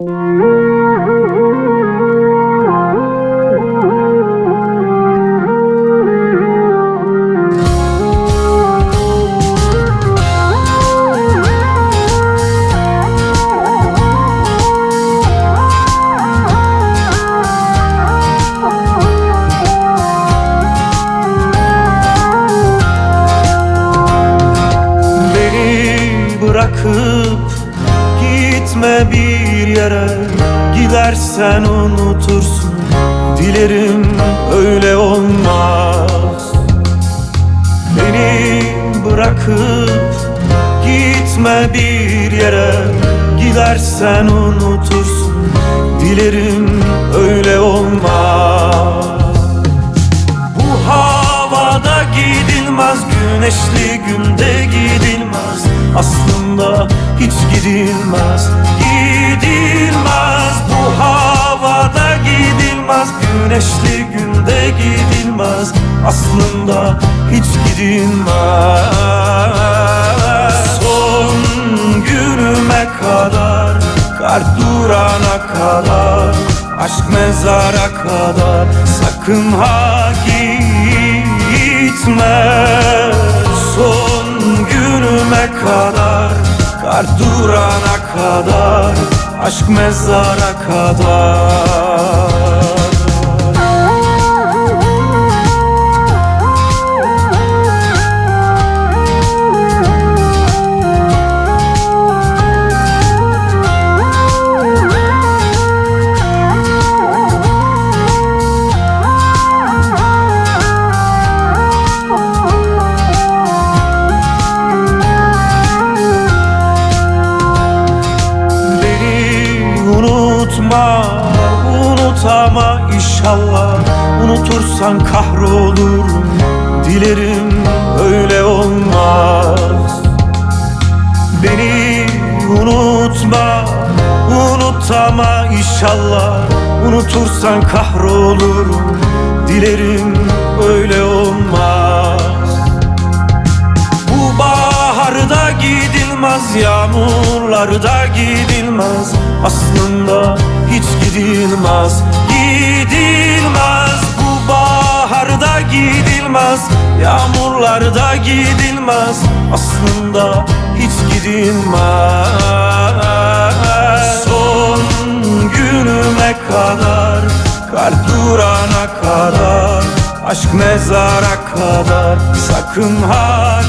Beni gitme bir yere Gidersen unutursun Dilerim öyle olmaz. Beni bırakıp gitme bir yere. Gidersen unutursun Dilerim öyle olmaz. Bu havada gidilmez Güneşli günde gidilmez. Aslında hiç gidilmez Gidilmez. Bu havada gidilmez Güneşli günde gidilmez. Aslında hiç gidilmez Son günüme kadar Kar durana kadar Aşk mezara kadar. Sakın ha gitme. Son günüme kadar Kar durana kadar Aşk mezara kadar unutma, unutama inşallah. Unutursan kahrolurum, dilerim öyle olmaz. Beni unutma, unutama inşallah. Unutursan kahrolurum, dilerim öyle olmaz Yağmurlarda gidilmez. Aslında hiç gidilmez. Gidilmez. Bu baharda gidilmez. Yağmurlarda gidilmez. Aslında hiç gidilmez. Son günüme kadar Kar durana kadar Aşk mezara kadar. Sakın ha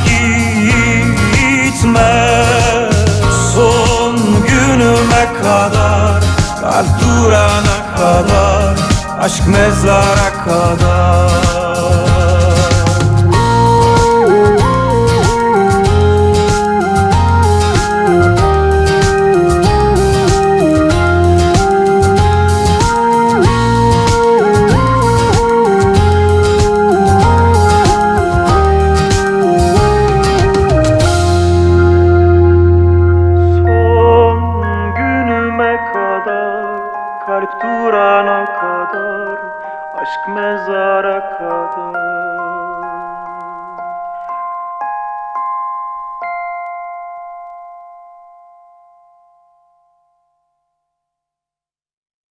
gitme mezara kadar Aşk mezara kadar